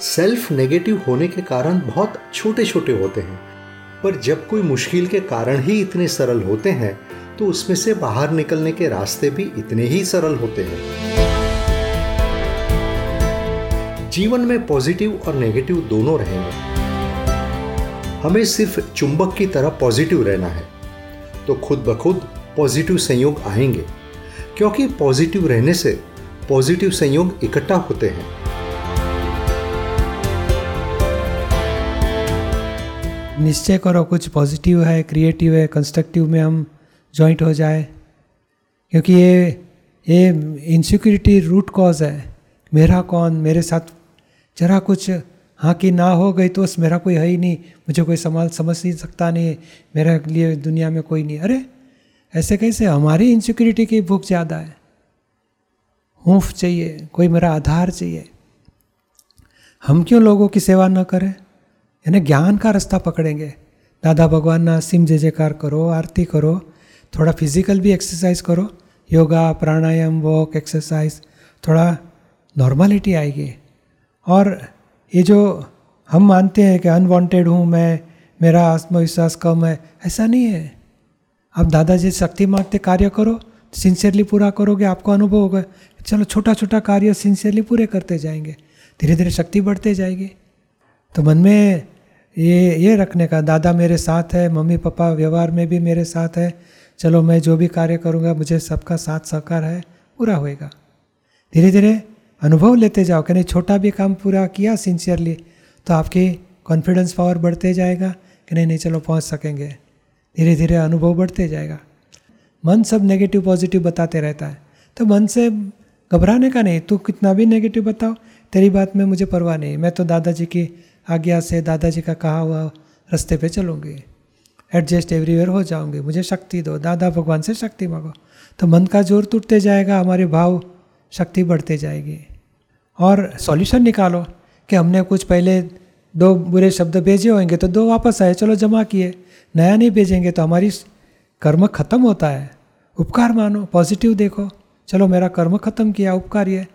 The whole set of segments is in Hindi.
सेल्फ नेगेटिव होने के कारण बहुत छोटे छोटे होते हैं। पर जब कोई मुश्किल के कारण ही इतने सरल होते हैं तो उसमें से बाहर निकलने के रास्ते भी इतने ही सरल होते हैं। जीवन में पॉजिटिव और नेगेटिव दोनों रहेंगे हमें सिर्फ़ चुंबक की तरह पॉजिटिव रहना है। तो खुद ब खुद पॉजिटिव संयोग आएँगे। क्योंकि पॉजिटिव रहने से पॉजिटिव संयोग इकट्ठा होते हैं। निश्चय करो कुछ पॉजिटिव है क्रिएटिव है कंस्ट्रक्टिव में हम जॉइंट हो जाए। क्योंकि ये ये इनसिक्योरिटी रूट कॉज है। मेरा कौन? मेरे साथ जरा कुछ हाँ कि ना हो गई तो मेरा कोई है ही नहीं। मुझे कोई संभाल, समझ नहीं सकता नहीं। मेरे लिए दुनिया में कोई नहीं। अरे, ऐसे कैसे? हमारी इनसिक्योरिटी की भूख ज़्यादा है। हूफ चाहिए, कोई मेरा आधार चाहिए। हम क्यों लोगों की सेवा न करें? यानी ज्ञान का रास्ता पकड़ेंगे दादा भगवान ना सिम जय जयकार करो आरती करो थोड़ा फ़िज़िकल भी एक्सरसाइज करो योगा प्राणायाम वॉक एक्सरसाइज थोड़ा नॉर्मलिटी आएगी और ये जो हम मानते हैं कि अनवांटेड हूँ मैं मेरा आत्मविश्वास कम है ऐसा नहीं है आप दादाजी शक्ति मांगते कार्य करो सिंसियरली पूरा करोगे आपको अनुभव होगा चलो छोटा छोटा कार्य सिंसियरली पूरे करते जाएँगे धीरे धीरे शक्ति बढ़ते जाएगी तो मन में ये ये रखने का, दादा मेरे साथ है, मम्मी पापा व्यवहार में भी मेरे साथ है, चलो मैं जो भी कार्य करूँगा, मुझे सबका साथ सहकार है, पूरा होएगा। धीरे धीरे अनुभव लेते जाओ कि नहीं, छोटा भी काम पूरा किया सिंसियरली तो आपकी कॉन्फिडेंस पावर बढ़ते जाएगा कि नहीं नहीं, चलो पहुँच सकेंगे। धीरे धीरे अनुभव बढ़ते जाएगा। मन सब नेगेटिव पॉजिटिव बताते रहता है। तो मन से घबराने का नहीं, तू कितना भी नेगेटिव बताओ, तेरी बात में मुझे परवाह नहीं। मैं तो दादाजी की आज्ञा से दादाजी का कहा हुआ रास्ते पे चलूँगी। एडजस्ट एवरीवेयर हो जाऊँगी मुझे शक्ति दो। दादा भगवान से शक्ति मांगो। तो मन का ज़ोर टूटते जाएगा, हमारे भाव शक्ति बढ़ते जाएगी। और सॉल्यूशन निकालो कि हमने कुछ पहले दो बुरे शब्द भेजे होंगे तो दो वापस आए। चलो जमा किए। नया नहीं भेजेंगे तो हमारी कर्म खत्म होता है। उपकार मानो। पॉजिटिव देखो। चलो मेरा कर्म खत्म किया। उपकार ये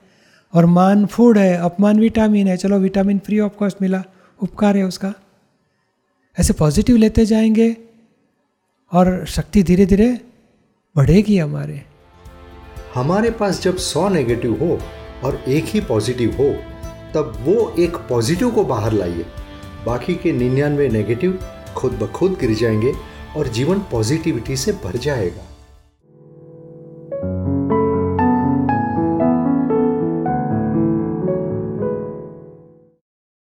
और मान फ़ूड है, अपमान विटामिन है। चलो विटामिन फ्री ऑफ़ कॉस्ट मिला। उपकार है उसका। ऐसे पॉजिटिव लेते जाएँगे और शक्ति धीरे धीरे बढ़ेगी हमारे। हमारे पास जब सौ नेगेटिव हो और एक ही पॉजिटिव हो, तब वो एक पॉजिटिव को बाहर लाइए। बाकी के निन्यानवे नेगेटिव खुद ब खुद गिर जाएँगे और जीवन पॉजिटिविटी से भर जाएगा।